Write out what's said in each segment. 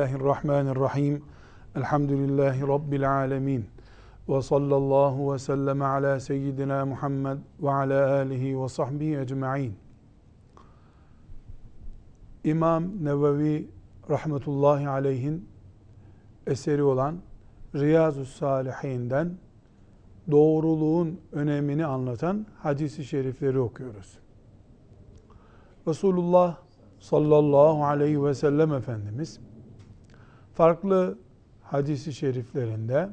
Bismillahirrahmanirrahim. Elhamdülillahi Rabbil alemin. Ve sallallahu ve sellem ala seyyidina Muhammed ve ala alihi ve sahbihi ecma'in. İmam Nevevi rahmetullahi aleyhin eseri olan Riyazu Salihinden doğruluğun önemini anlatan hadisi şerifleri okuyoruz. Resulullah sallallahu aleyhi ve sellem Efendimiz farklı hadisi şeriflerinde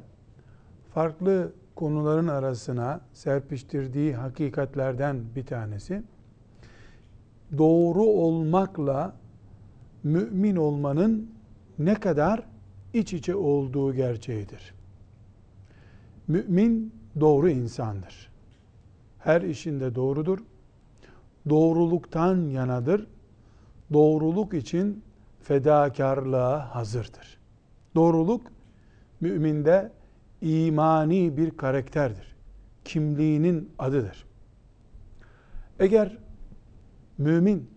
farklı konuların arasına serpiştirdiği hakikatlerden bir tanesi doğru olmakla mümin olmanın ne kadar iç içe olduğu gerçeğidir. Mümin doğru insandır. Her işinde doğrudur. Doğruluktan yanadır. Doğruluk için fedakarlığa hazırdır. Doğruluk müminde imani bir karakterdir. Kimliğinin adıdır. Eğer mümin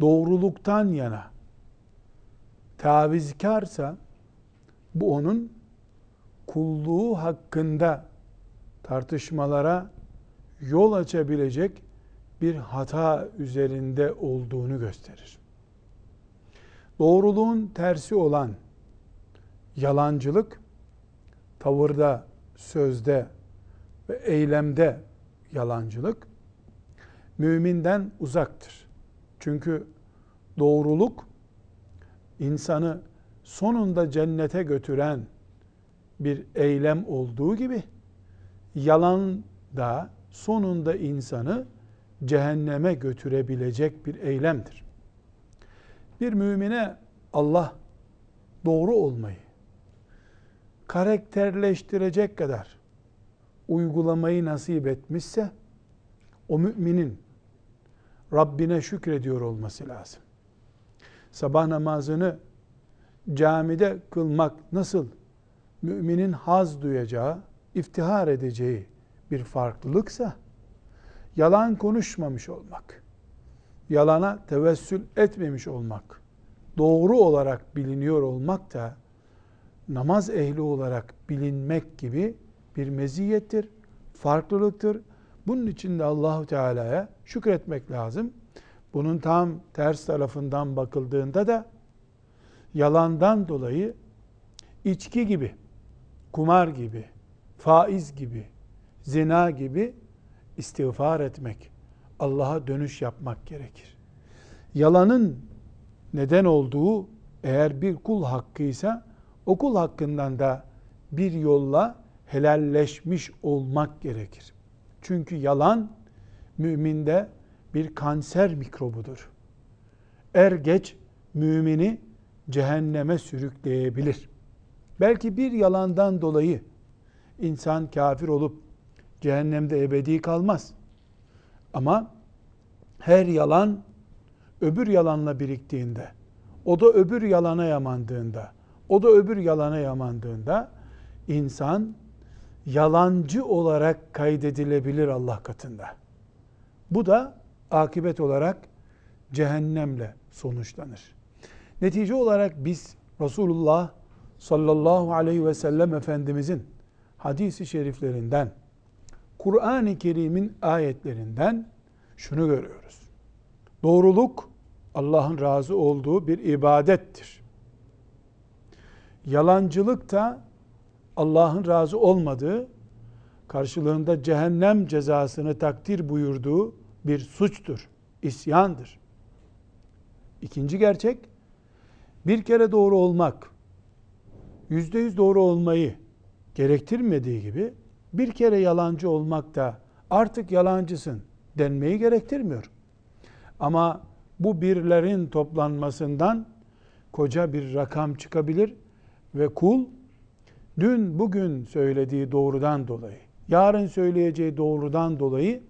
doğruluktan yana tavizkarsa bu onun kulluğu hakkında tartışmalara yol açabilecek bir hata üzerinde olduğunu gösterir. Doğruluğun tersi olan yalancılık tavırda, sözde ve eylemde yalancılık müminden uzaktır. Çünkü doğruluk insanı sonunda cennete götüren bir eylem olduğu gibi yalan da sonunda insanı cehenneme götürebilecek bir eylemdir. Bir mümine Allah doğru olmayı karakterleştirecek kadar uygulamayı nasip etmişse o müminin Rabbine şükrediyor olması lazım. Sabah namazını camide kılmak nasıl müminin haz duyacağı, iftihar edeceği bir farklılıksa yalan konuşmamış olmak, yalana tevessül etmemiş olmak, doğru olarak biliniyor olmak da namaz ehli olarak bilinmek gibi bir meziyettir, farklılıktır. Bunun için de Allahu Teala'ya şükretmek lazım. Bunun tam ters tarafından bakıldığında da yalandan dolayı içki gibi, kumar gibi, faiz gibi, zina gibi istiğfar etmek, Allah'a dönüş yapmak gerekir. Yalanın neden olduğu eğer bir kul hakkıysa o kul hakkından da bir yolla helalleşmiş olmak gerekir. Çünkü yalan müminde bir kanser mikrobudur. Er geç mümini cehenneme sürükleyebilir. Belki bir yalandan dolayı insan kafir olup cehennemde ebedi kalmaz. Ama her yalan öbür yalanla biriktiğinde, o da öbür yalana yamandığında, o da öbür yalana yamandığında insan yalancı olarak kaydedilebilir Allah katında. Bu da akibet olarak cehennemle sonuçlanır. Netice olarak biz Resulullah sallallahu aleyhi ve sellem Efendimizin hadisi şeriflerinden, Kur'an-ı Kerim'in ayetlerinden şunu görüyoruz. Doğruluk Allah'ın razı olduğu bir ibadettir. Yalancılık da Allah'ın razı olmadığı, karşılığında cehennem cezasını takdir buyurduğu bir suçtur, isyandır. İkinci gerçek, bir kere doğru olmak, yüzde yüz doğru olmayı gerektirmediği gibi, bir kere yalancı olmak da artık yalancısın denmeyi gerektirmiyor. Ama bu birlerin toplanmasından koca bir rakam çıkabilir ve kul dün bugün söylediği doğrudan dolayı, yarın söyleyeceği doğrudan dolayı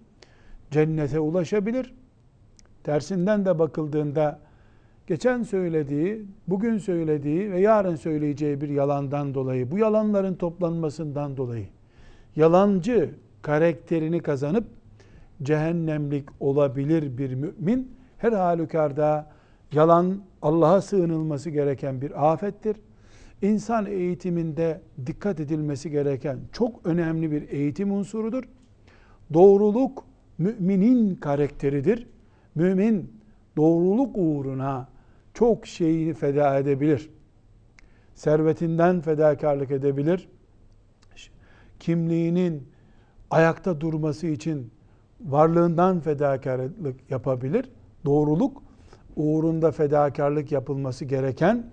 cennete ulaşabilir. Tersinden de bakıldığında geçen söylediği, bugün söylediği ve yarın söyleyeceği bir yalandan dolayı, bu yalanların toplanmasından dolayı yalancı karakterini kazanıp cehennemlik olabilir bir mümin her halükarda Yalan Allah'a sığınılması gereken bir afettir. İnsan eğitiminde dikkat edilmesi gereken çok önemli bir eğitim unsurudur. Doğruluk müminin karakteridir. Mümin doğruluk uğruna çok şeyini feda edebilir. Servetinden fedakarlık edebilir. Kimliğinin ayakta durması için varlığından fedakarlık yapabilir. Doğruluk uğrunda fedakarlık yapılması gereken,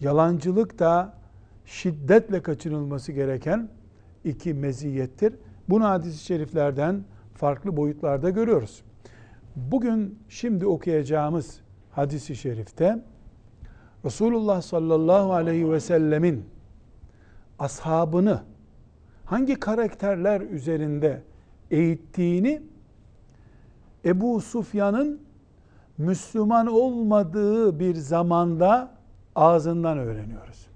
yalancılık da şiddetle kaçınılması gereken iki meziyettir. Bunu hadis-i şeriflerden farklı boyutlarda görüyoruz. Bugün şimdi okuyacağımız hadisi şerifte Resulullah sallallahu aleyhi ve sellemin ashabını hangi karakterler üzerinde eğittiğini Ebu Sufyan'ın Müslüman olmadığı bir zamanda ağzından öğreniyoruz.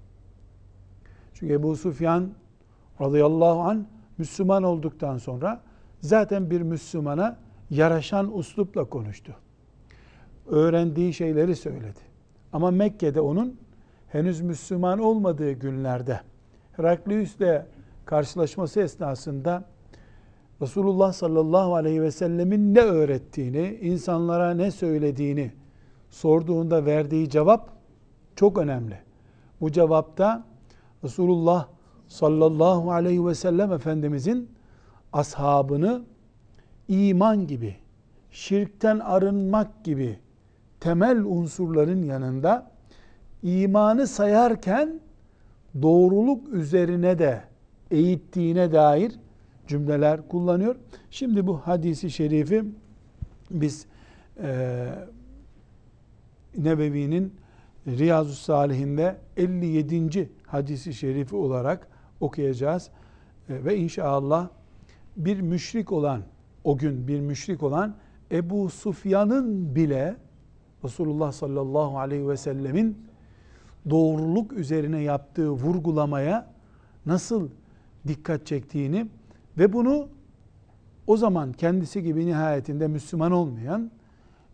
Çünkü Ebu Sufyan radıyallahu an Müslüman olduktan sonra zaten bir Müslümana yaraşan uslupla konuştu. Öğrendiği şeyleri söyledi. Ama Mekke'de onun henüz Müslüman olmadığı günlerde Heraklius'le karşılaşması esnasında Resulullah sallallahu aleyhi ve sellemin ne öğrettiğini, insanlara ne söylediğini sorduğunda verdiği cevap çok önemli. Bu cevapta Resulullah sallallahu aleyhi ve sellem Efendimizin ashabını iman gibi, şirkten arınmak gibi temel unsurların yanında imanı sayarken doğruluk üzerine de eğittiğine dair cümleler kullanıyor. Şimdi bu hadisi şerifi biz e, Nebevi'nin Riyazu Salihinde 57. hadisi şerifi olarak okuyacağız. E, ve inşallah bir müşrik olan, o gün bir müşrik olan Ebu Sufyan'ın bile Resulullah sallallahu aleyhi ve sellemin doğruluk üzerine yaptığı vurgulamaya nasıl dikkat çektiğini ve bunu o zaman kendisi gibi nihayetinde Müslüman olmayan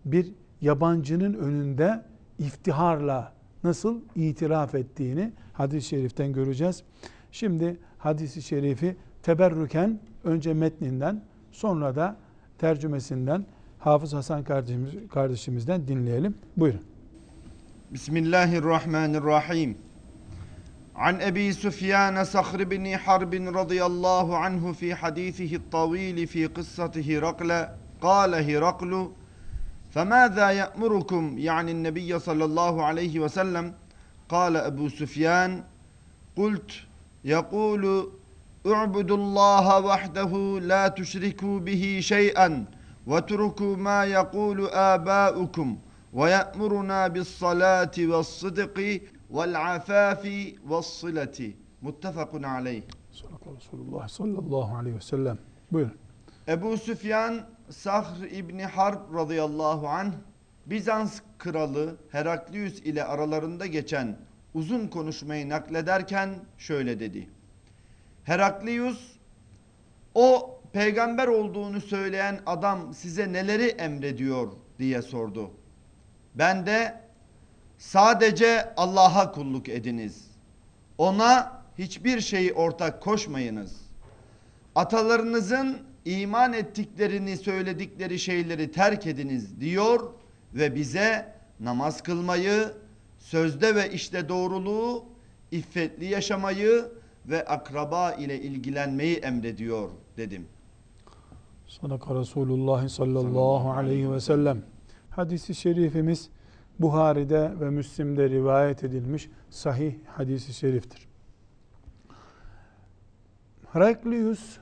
bir yabancının önünde iftiharla nasıl itiraf ettiğini hadis-i şeriften göreceğiz. Şimdi hadisi şerifi teberrüken önce metninden sonra da tercümesinden Hafız Hasan kardeşimiz, kardeşimizden dinleyelim. Buyurun. Bismillahirrahmanirrahim. عن أبي سفيان صخر بن حرب رضي الله عنه في حديثه الطويل في قصة هرقل قال هرقل فماذا يأمركم؟ يعني النبي صلى الله عليه وسلم قال أبو سفيان قلت يقول اعبدوا الله وحده لا تشركوا به شيئا واتركوا ما يقول آباؤكم ويأمرنا بالصلاة والصدق vel afafi ve sılati. Muttefakun aleyh. Resulullah sallallahu aleyhi ve sellem. Buyurun. Ebu Süfyan Sahr İbni Harp radıyallahu anh Bizans kralı Heraklius ile aralarında geçen uzun konuşmayı naklederken şöyle dedi. Heraklius o peygamber olduğunu söyleyen adam size neleri emrediyor diye sordu. Ben de sadece Allah'a kulluk ediniz. Ona hiçbir şeyi ortak koşmayınız. Atalarınızın iman ettiklerini söyledikleri şeyleri terk ediniz diyor ve bize namaz kılmayı, sözde ve işte doğruluğu, iffetli yaşamayı ve akraba ile ilgilenmeyi emrediyor dedim. Sadaka Resulullah sallallahu aleyhi ve sellem. Hadisi şerifimiz Buhari'de ve Müslim'de rivayet edilmiş sahih hadisi şeriftir. Heraklius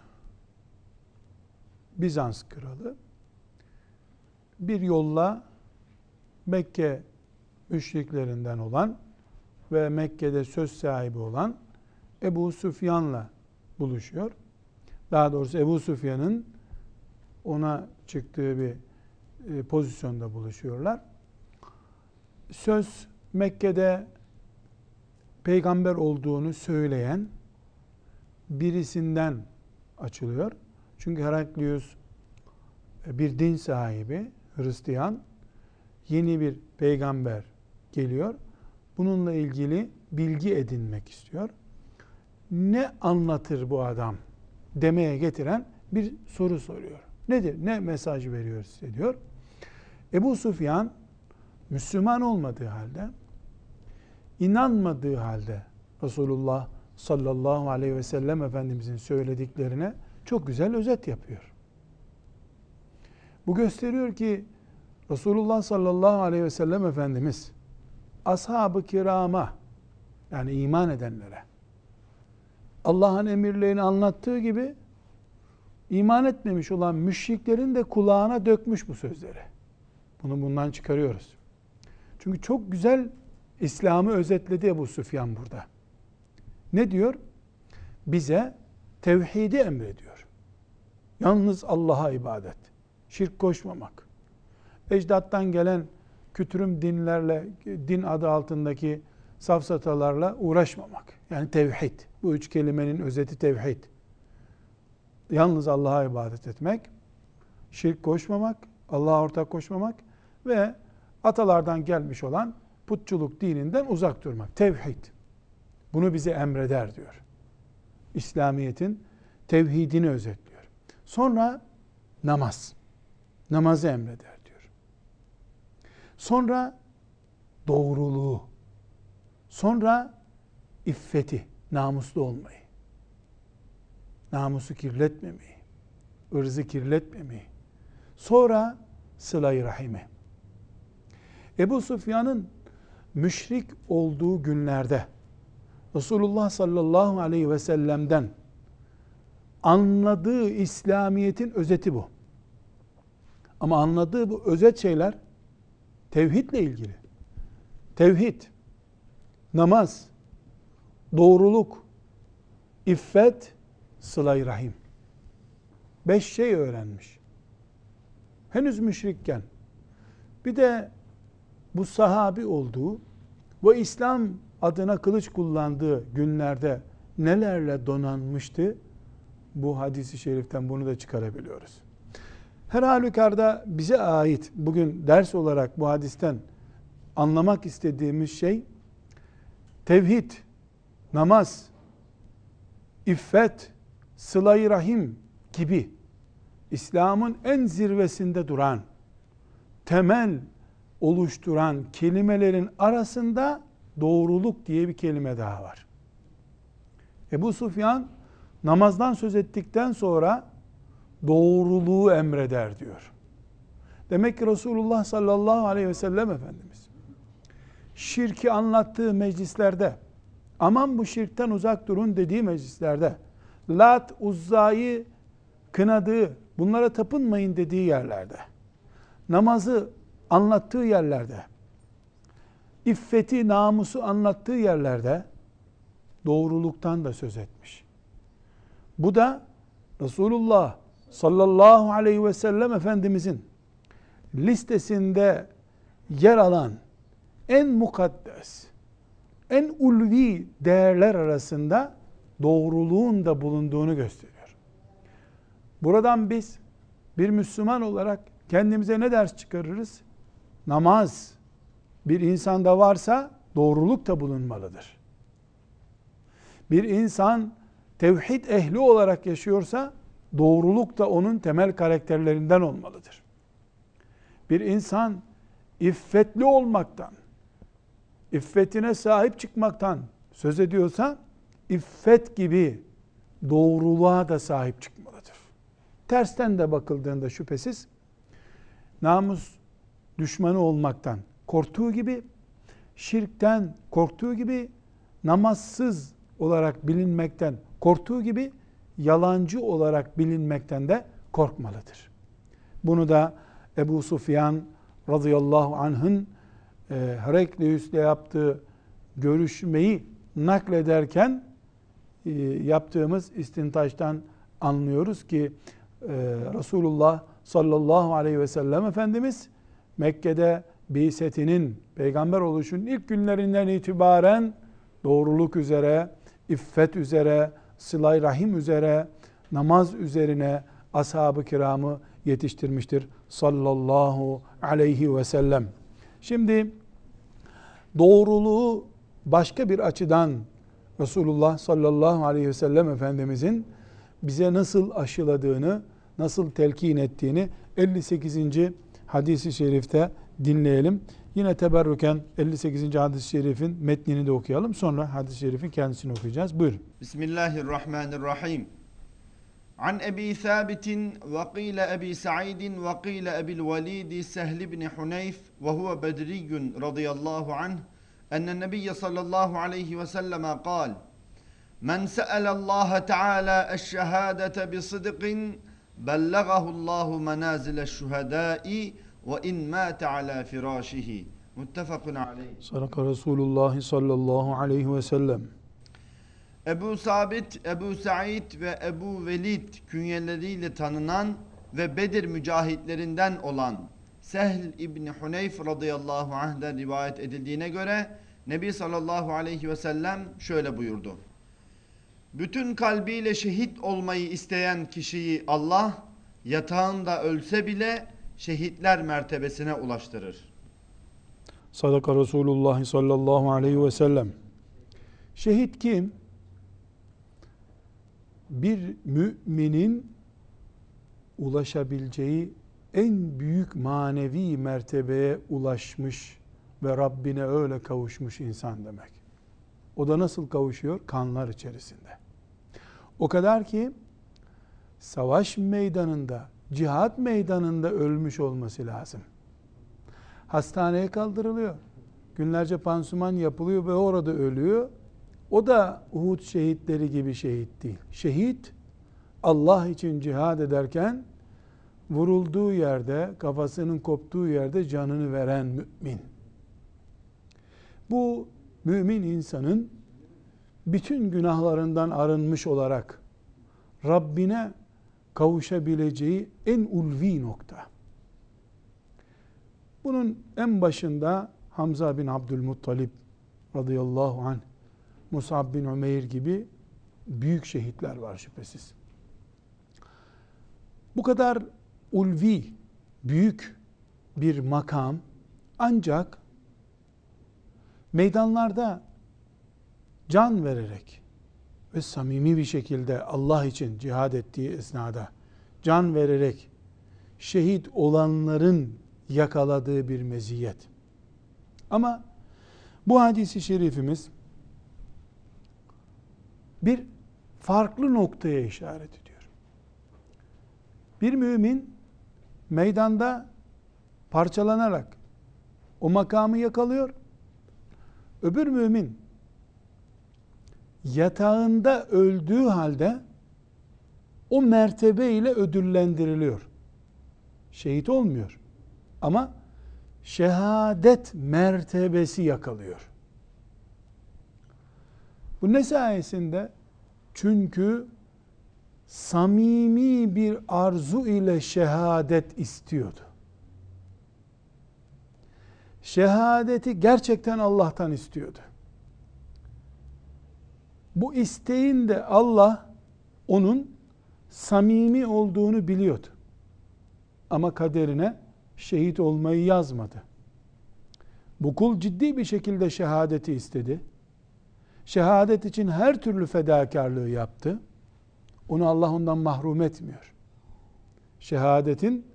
Bizans kralı bir yolla Mekke müşriklerinden olan ve Mekke'de söz sahibi olan Ebu Süfyan'la buluşuyor. Daha doğrusu Ebu Süfyan'ın ona çıktığı bir e, pozisyonda buluşuyorlar. Söz Mekke'de peygamber olduğunu söyleyen birisinden açılıyor. Çünkü Heraklius e, bir din sahibi, Hristiyan. yeni bir peygamber geliyor. Bununla ilgili bilgi edinmek istiyor. Ne anlatır bu adam demeye getiren bir soru soruyor. Nedir? Ne mesaj veriyor size diyor. Ebu Sufyan Müslüman olmadığı halde, inanmadığı halde Resulullah sallallahu aleyhi ve sellem Efendimizin söylediklerine çok güzel özet yapıyor. Bu gösteriyor ki Resulullah sallallahu aleyhi ve sellem Efendimiz ashab-ı kirama yani iman edenlere Allah'ın emirlerini anlattığı gibi iman etmemiş olan müşriklerin de kulağına dökmüş bu sözleri. Bunu bundan çıkarıyoruz. Çünkü çok güzel İslam'ı özetledi Ebu Süfyan burada. Ne diyor? Bize tevhidi emrediyor. Yalnız Allah'a ibadet. Şirk koşmamak. Ecdattan gelen kütürüm dinlerle, din adı altındaki safsatalarla uğraşmamak. Yani tevhid. Bu üç kelimenin özeti tevhid. Yalnız Allah'a ibadet etmek, şirk koşmamak, Allah'a ortak koşmamak ve atalardan gelmiş olan putçuluk dininden uzak durmak. Tevhid. Bunu bize emreder diyor. İslamiyet'in tevhidini özetliyor. Sonra namaz. Namazı emreder diyor. Sonra doğruluğu. Sonra iffeti, namuslu olmayı. Namusu kirletmemeyi. ırzı kirletmemeyi. Sonra sıla-i rahimi. Ebu Sufyan'ın müşrik olduğu günlerde Resulullah sallallahu aleyhi ve sellem'den anladığı İslamiyet'in özeti bu. Ama anladığı bu özet şeyler tevhidle ilgili. Tevhid, namaz, doğruluk, iffet, sıla rahim. Beş şey öğrenmiş. Henüz müşrikken. Bir de bu sahabi olduğu ve İslam adına kılıç kullandığı günlerde nelerle donanmıştı? Bu hadisi şeriften bunu da çıkarabiliyoruz. Her halükarda bize ait bugün ders olarak bu hadisten anlamak istediğimiz şey tevhid, namaz, iffet, sıla rahim gibi İslam'ın en zirvesinde duran, temel oluşturan kelimelerin arasında doğruluk diye bir kelime daha var. Ebu Sufyan namazdan söz ettikten sonra doğruluğu emreder diyor. Demek ki Resulullah sallallahu aleyhi ve sellem Efendimiz şirki anlattığı meclislerde aman bu şirkten uzak durun dediği meclislerde Lat, Uzza'yı kınadığı, bunlara tapınmayın dediği yerlerde namazı anlattığı yerlerde iffeti, namusu anlattığı yerlerde doğruluktan da söz etmiş. Bu da Resulullah sallallahu aleyhi ve sellem Efendimizin listesinde yer alan en mukaddes, en ulvi değerler arasında doğruluğun da bulunduğunu gösteriyor. Buradan biz bir Müslüman olarak kendimize ne ders çıkarırız? Namaz bir insanda varsa doğruluk da bulunmalıdır. Bir insan tevhid ehli olarak yaşıyorsa doğruluk da onun temel karakterlerinden olmalıdır. Bir insan iffetli olmaktan, iffetine sahip çıkmaktan söz ediyorsa iffet gibi doğruluğa da sahip çıkmalıdır. Tersten de bakıldığında şüphesiz namus düşmanı olmaktan korktuğu gibi şirkten korktuğu gibi namazsız olarak bilinmekten korktuğu gibi yalancı olarak bilinmekten de korkmalıdır. Bunu da Ebu Sufyan radıyallahu anh'ın e, Heraklius'le yaptığı görüşmeyi naklederken e, yaptığımız istintaçtan anlıyoruz ki e, Resulullah sallallahu aleyhi ve sellem Efendimiz Mekke'de Bisetinin, peygamber oluşunun ilk günlerinden itibaren doğruluk üzere, iffet üzere, sılay rahim üzere, namaz üzerine ashab-ı kiramı yetiştirmiştir sallallahu aleyhi ve sellem. Şimdi doğruluğu başka bir açıdan Resulullah sallallahu aleyhi ve sellem Efendimizin bize nasıl aşıladığını, nasıl telkin ettiğini 58. hadisi şerifte dinleyelim. Yine teberrüken 58. hadis-i şerifin metnini de okuyalım. Sonra hadis-i şerifin kendisini okuyacağız. Buyurun. Bismillahirrahmanirrahim. An Ebi Thabitin ve qile Ebi Sa'idin ve qile Ebil Velidi Sehl ibn Huneyf ve huve bedriyyun radıyallahu anh enne nebiyye sallallahu aleyhi ve selleme kal Men se'elallaha teala eşşehadete bi sıdkın bellagahullahu menazile şuhedai ve in mâte ala firâşihi. Muttefakun aleyh. Sadaka Resulullah sallallahu aleyhi ve sellem. Ebu Sabit, Ebu Said ve Ebu Velid künyeleriyle tanınan ve Bedir mücahitlerinden olan Sehl İbni Huneyf radıyallahu anh'den rivayet edildiğine göre Nebi sallallahu aleyhi ve sellem şöyle buyurdu. Bütün kalbiyle şehit olmayı isteyen kişiyi Allah yatağında ölse bile şehitler mertebesine ulaştırır. Sadaka Resulullah sallallahu aleyhi ve sellem. Şehit kim? Bir müminin ulaşabileceği en büyük manevi mertebeye ulaşmış ve Rabbine öyle kavuşmuş insan demek. O da nasıl kavuşuyor? Kanlar içerisinde. O kadar ki savaş meydanında, cihat meydanında ölmüş olması lazım. Hastaneye kaldırılıyor. Günlerce pansuman yapılıyor ve orada ölüyor. O da Uhud şehitleri gibi şehit değil. Şehit Allah için cihad ederken vurulduğu yerde, kafasının koptuğu yerde canını veren mümin. Bu mümin insanın bütün günahlarından arınmış olarak Rabbine kavuşabileceği en ulvi nokta. Bunun en başında Hamza bin Abdülmuttalib radıyallahu anh, Musab bin Umeyr gibi büyük şehitler var şüphesiz. Bu kadar ulvi, büyük bir makam ancak meydanlarda can vererek ve samimi bir şekilde Allah için cihad ettiği esnada can vererek şehit olanların yakaladığı bir meziyet. Ama bu hadisi şerifimiz bir farklı noktaya işaret ediyor. Bir mümin meydanda parçalanarak o makamı yakalıyor. Öbür mümin yatağında öldüğü halde o mertebe ile ödüllendiriliyor. Şehit olmuyor. Ama şehadet mertebesi yakalıyor. Bu ne sayesinde? Çünkü samimi bir arzu ile şehadet istiyordu. Şehadeti gerçekten Allah'tan istiyordu. Bu isteğin de Allah onun samimi olduğunu biliyordu. Ama kaderine şehit olmayı yazmadı. Bu kul ciddi bir şekilde şehadeti istedi. Şehadet için her türlü fedakarlığı yaptı. Onu Allah ondan mahrum etmiyor. Şehadetin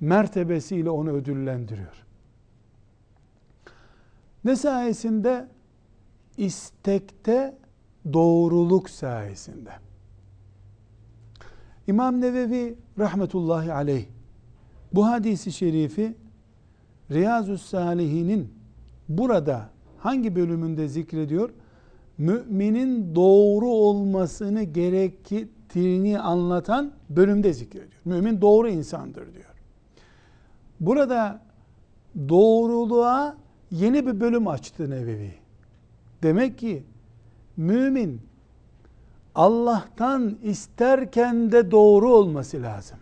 mertebesiyle onu ödüllendiriyor. Ne sayesinde? istekte doğruluk sayesinde. İmam Nevevi rahmetullahi aleyh bu hadisi şerifi Riyazu Salihinin burada hangi bölümünde zikrediyor? Müminin doğru olmasını gerektiğini anlatan bölümde zikrediyor. Mümin doğru insandır diyor. Burada doğruluğa yeni bir bölüm açtı Nevevi. Demek ki mümin Allah'tan isterken de doğru olması lazım.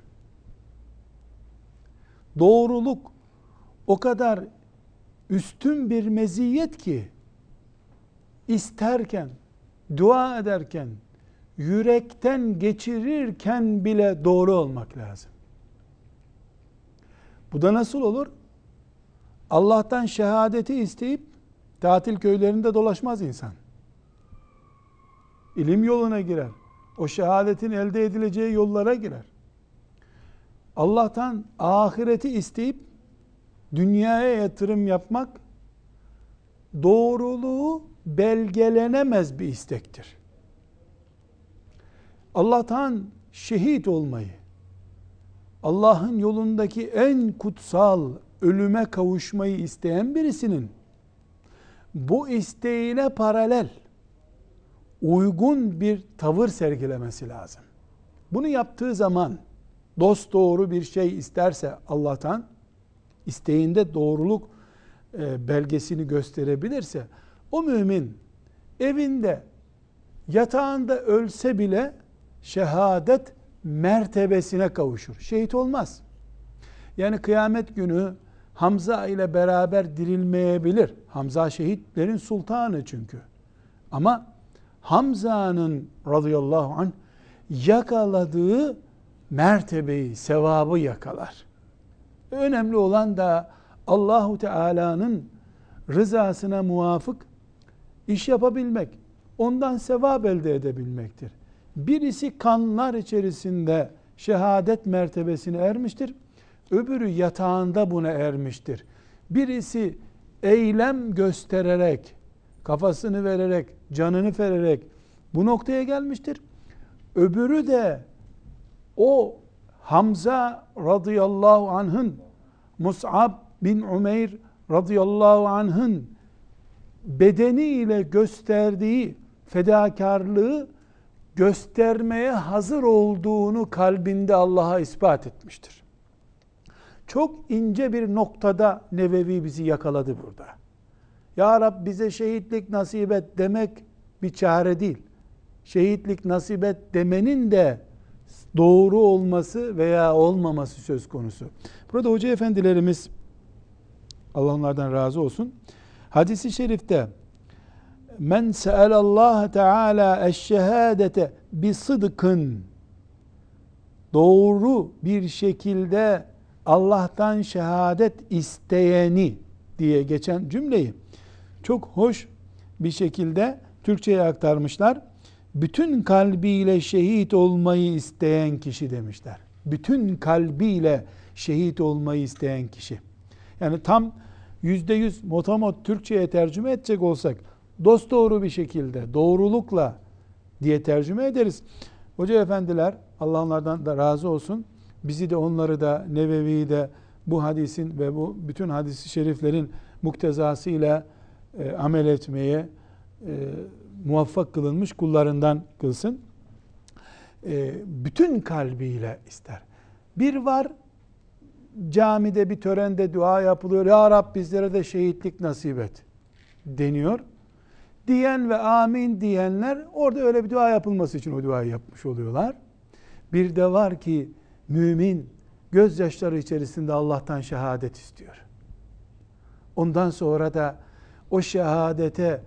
Doğruluk o kadar üstün bir meziyet ki isterken, dua ederken, yürekten geçirirken bile doğru olmak lazım. Bu da nasıl olur? Allah'tan şehadeti isteyip tatil köylerinde dolaşmaz insan. İlim yoluna girer. O şehadetin elde edileceği yollara girer. Allah'tan ahireti isteyip dünyaya yatırım yapmak doğruluğu belgelenemez bir istektir. Allah'tan şehit olmayı, Allah'ın yolundaki en kutsal ölüme kavuşmayı isteyen birisinin bu isteğine paralel uygun bir tavır sergilemesi lazım. Bunu yaptığı zaman dost doğru bir şey isterse Allah'tan isteğinde doğruluk e, belgesini gösterebilirse o mümin evinde yatağında ölse bile şehadet mertebesine kavuşur. Şehit olmaz. Yani kıyamet günü Hamza ile beraber dirilmeyebilir. Hamza şehitlerin sultanı çünkü. Ama Hamza'nın radıyallahu anh yakaladığı mertebeyi, sevabı yakalar. Önemli olan da Allahu Teala'nın rızasına muvafık iş yapabilmek, ondan sevap elde edebilmektir. Birisi kanlar içerisinde şehadet mertebesine ermiştir. Öbürü yatağında buna ermiştir. Birisi eylem göstererek, kafasını vererek, canını vererek bu noktaya gelmiştir. Öbürü de o Hamza radıyallahu anh'ın Mus'ab bin Umeyr radıyallahu anh'ın bedeniyle gösterdiği fedakarlığı göstermeye hazır olduğunu kalbinde Allah'a ispat etmiştir. Çok ince bir noktada Nevevi bizi yakaladı burada. Ya Rab bize şehitlik nasip et demek bir çare değil. Şehitlik nasip et demenin de doğru olması veya olmaması söz konusu. Burada hoca efendilerimiz Allah onlardan razı olsun. Hadisi şerifte men se'alallah teala eşşehadete bi sıdkın doğru bir şekilde Allah'tan şehadet isteyeni diye geçen cümleyi çok hoş bir şekilde Türkçe'ye aktarmışlar. Bütün kalbiyle şehit olmayı isteyen kişi demişler. Bütün kalbiyle şehit olmayı isteyen kişi. Yani tam yüzde yüz motamot Türkçe'ye tercüme edecek olsak dost doğru bir şekilde, doğrulukla diye tercüme ederiz. Hoca efendiler, Allah onlardan da razı olsun, bizi de onları da Nevevi'yi de bu hadisin ve bu bütün hadisi şeriflerin muktezasıyla e, amel etmeye e, muvaffak kılınmış kullarından kılsın. E, bütün kalbiyle ister. Bir var camide bir törende dua yapılıyor. Ya Rab bizlere de şehitlik nasip et deniyor. Diyen ve amin diyenler orada öyle bir dua yapılması için o duayı yapmış oluyorlar. Bir de var ki mümin gözyaşları içerisinde Allah'tan şehadet istiyor. Ondan sonra da o şehadete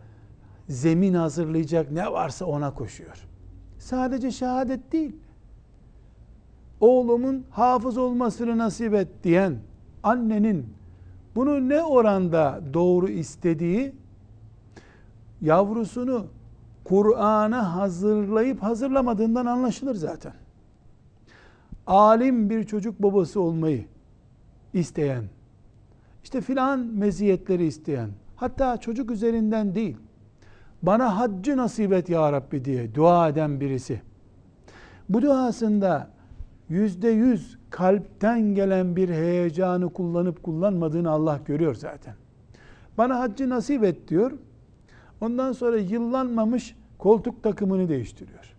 zemin hazırlayacak ne varsa ona koşuyor. Sadece şehadet değil. Oğlumun hafız olmasını nasip et diyen annenin bunu ne oranda doğru istediği yavrusunu Kur'an'a hazırlayıp hazırlamadığından anlaşılır zaten. Alim bir çocuk babası olmayı isteyen, işte filan meziyetleri isteyen, hatta çocuk üzerinden değil, bana haccı nasip et ya Rabbi diye dua eden birisi. Bu duasında yüzde yüz kalpten gelen bir heyecanı kullanıp kullanmadığını Allah görüyor zaten. Bana haccı nasip et diyor. Ondan sonra yıllanmamış koltuk takımını değiştiriyor.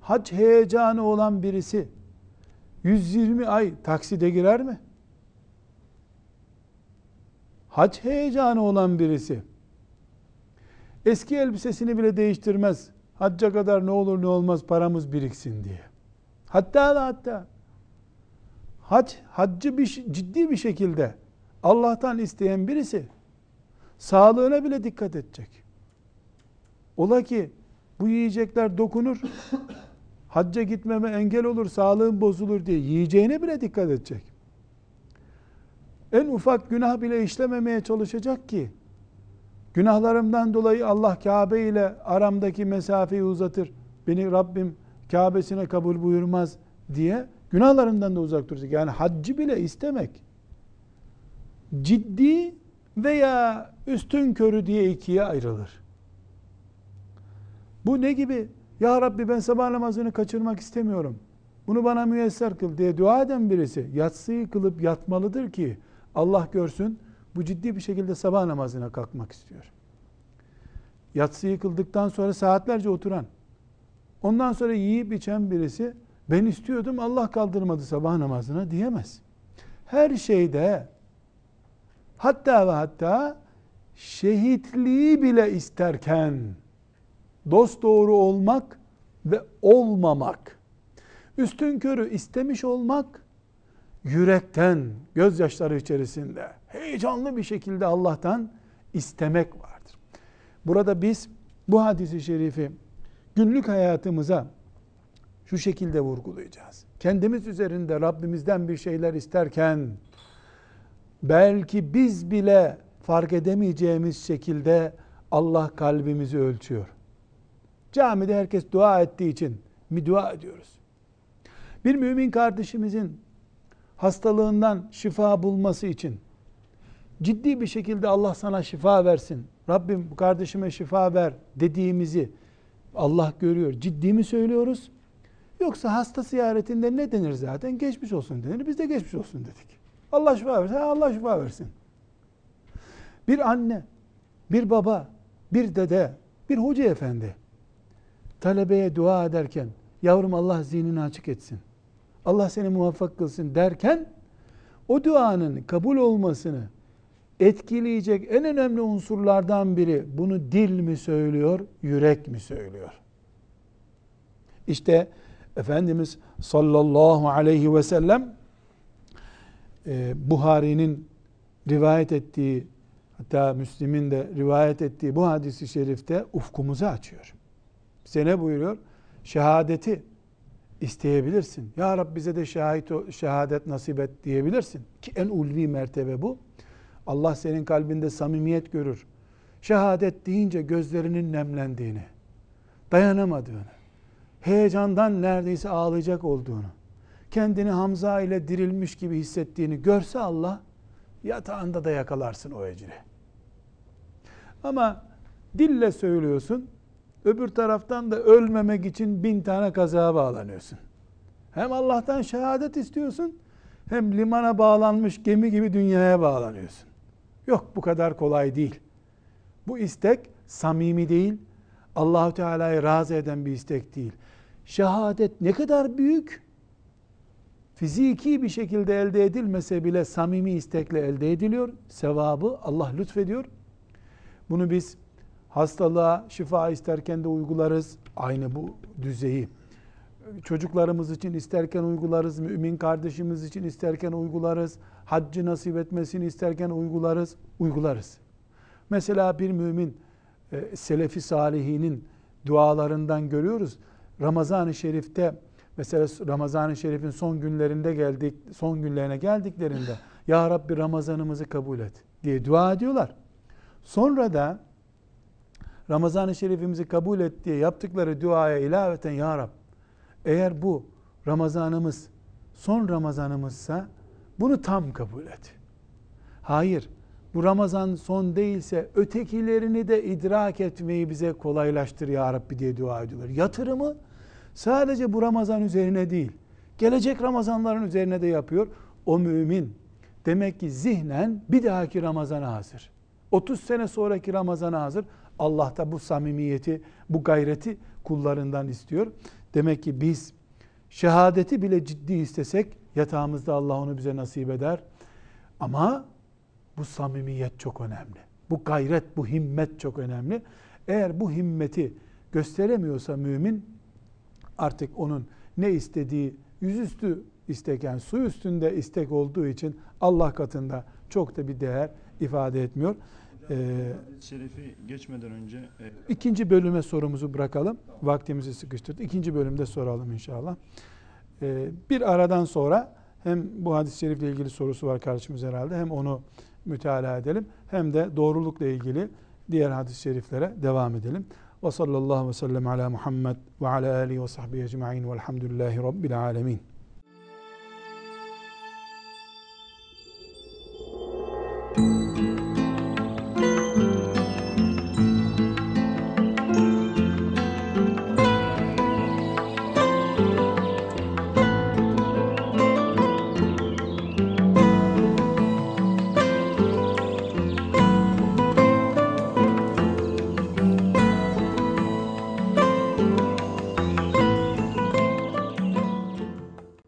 Hac heyecanı olan birisi 120 ay takside girer mi? Hac heyecanı olan birisi eski elbisesini bile değiştirmez. Hacca kadar ne olur ne olmaz paramız biriksin diye. Hatta da hatta hac, haccı bir, ciddi bir şekilde Allah'tan isteyen birisi Sağlığına bile dikkat edecek. Ola ki bu yiyecekler dokunur, hacca gitmeme engel olur, sağlığım bozulur diye yiyeceğine bile dikkat edecek. En ufak günah bile işlememeye çalışacak ki günahlarımdan dolayı Allah Kabe ile aramdaki mesafeyi uzatır. Beni Rabbim Kabe'sine kabul buyurmaz diye günahlarından da uzak duracak. Yani haccı bile istemek ciddi veya üstün körü diye ikiye ayrılır. Bu ne gibi? Ya Rabbi ben sabah namazını kaçırmak istemiyorum. Bunu bana müyesser kıl diye dua eden birisi yatsıyı kılıp yatmalıdır ki Allah görsün bu ciddi bir şekilde sabah namazına kalkmak istiyor. Yatsıyı kıldıktan sonra saatlerce oturan, ondan sonra yiyip içen birisi ben istiyordum Allah kaldırmadı sabah namazına diyemez. Her şeyde hatta ve hatta şehitliği bile isterken dost doğru olmak ve olmamak, üstün körü istemiş olmak, yürekten, gözyaşları içerisinde heyecanlı bir şekilde Allah'tan istemek vardır. Burada biz bu hadisi şerifi günlük hayatımıza şu şekilde vurgulayacağız. Kendimiz üzerinde Rabbimizden bir şeyler isterken belki biz bile fark edemeyeceğimiz şekilde Allah kalbimizi ölçüyor. Camide herkes dua ettiği için mi dua ediyoruz? Bir mümin kardeşimizin hastalığından şifa bulması için ciddi bir şekilde Allah sana şifa versin. Rabbim bu kardeşime şifa ver dediğimizi Allah görüyor. Ciddi mi söylüyoruz? Yoksa hasta ziyaretinde ne denir zaten? Geçmiş olsun denir. Biz de geçmiş olsun dedik. Allah şifa versin. Allah şifa versin. Bir anne, bir baba, bir dede, bir hoca efendi talebeye dua ederken yavrum Allah zihnini açık etsin. Allah seni muvaffak kılsın derken o duanın kabul olmasını etkileyecek en önemli unsurlardan biri bunu dil mi söylüyor, yürek mi söylüyor? İşte Efendimiz sallallahu aleyhi ve sellem e, Buhari'nin rivayet ettiği hatta Müslim'in de rivayet ettiği bu hadisi şerifte ufkumuzu açıyor. Bize ne buyuruyor? Şehadeti isteyebilirsin. Ya Rab bize de şahit, şehadet nasip et diyebilirsin. Ki en ulvi mertebe bu. Allah senin kalbinde samimiyet görür. Şehadet deyince gözlerinin nemlendiğini, dayanamadığını, heyecandan neredeyse ağlayacak olduğunu, kendini Hamza ile dirilmiş gibi hissettiğini görse Allah, yatağında da yakalarsın o ecri. Ama dille söylüyorsun, öbür taraftan da ölmemek için bin tane kazağa bağlanıyorsun. Hem Allah'tan şehadet istiyorsun, hem limana bağlanmış gemi gibi dünyaya bağlanıyorsun. Yok bu kadar kolay değil. Bu istek samimi değil, Allahu Teala'yı razı eden bir istek değil. Şehadet ne kadar büyük? Fiziki bir şekilde elde edilmese bile samimi istekle elde ediliyor. Sevabı Allah lütfediyor. Bunu biz hastalığa şifa isterken de uygularız. Aynı bu düzeyi. Çocuklarımız için isterken uygularız. Mümin kardeşimiz için isterken uygularız. Haccı nasip etmesini isterken uygularız. Uygularız. Mesela bir mümin e, Selefi Salihinin dualarından görüyoruz. Ramazan-ı Şerif'te mesela Ramazan-ı Şerif'in son günlerinde geldik, son günlerine geldiklerinde Ya Rabbi Ramazanımızı kabul et diye dua ediyorlar. Sonra da Ramazan-ı Şerifimizi kabul et diye yaptıkları duaya ilaveten Ya Rab eğer bu Ramazanımız son Ramazanımızsa bunu tam kabul et. Hayır, bu Ramazan son değilse ötekilerini de idrak etmeyi bize kolaylaştır ya Rabbi diye dua ediyorlar. Yatırımı sadece bu Ramazan üzerine değil, gelecek Ramazanların üzerine de yapıyor. O mümin demek ki zihnen bir dahaki Ramazan'a hazır. 30 sene sonraki Ramazan'a hazır. Allah da bu samimiyeti, bu gayreti kullarından istiyor. Demek ki biz şehadeti bile ciddi istesek yatağımızda Allah onu bize nasip eder. Ama bu samimiyet çok önemli. Bu gayret, bu himmet çok önemli. Eğer bu himmeti gösteremiyorsa mümin artık onun ne istediği yüzüstü istek yani su üstünde istek olduğu için Allah katında çok da bir değer ifade etmiyor. Ee, şerifi geçmeden önce e, ikinci bölüme sorumuzu bırakalım. Vaktimizi sıkıştırdık. İkinci bölümde soralım inşallah. Ee, bir aradan sonra Hem bu hadis-i şerifle ilgili sorusu var kardeşimiz herhalde. Hem onu müteala edelim. Hem de doğrulukla ilgili diğer hadis-i şeriflere devam edelim. Ve sallallahu ve sellem ala Muhammed ve ala alihi ve sahbihi ecma'in velhamdülillahi rabbil alemin.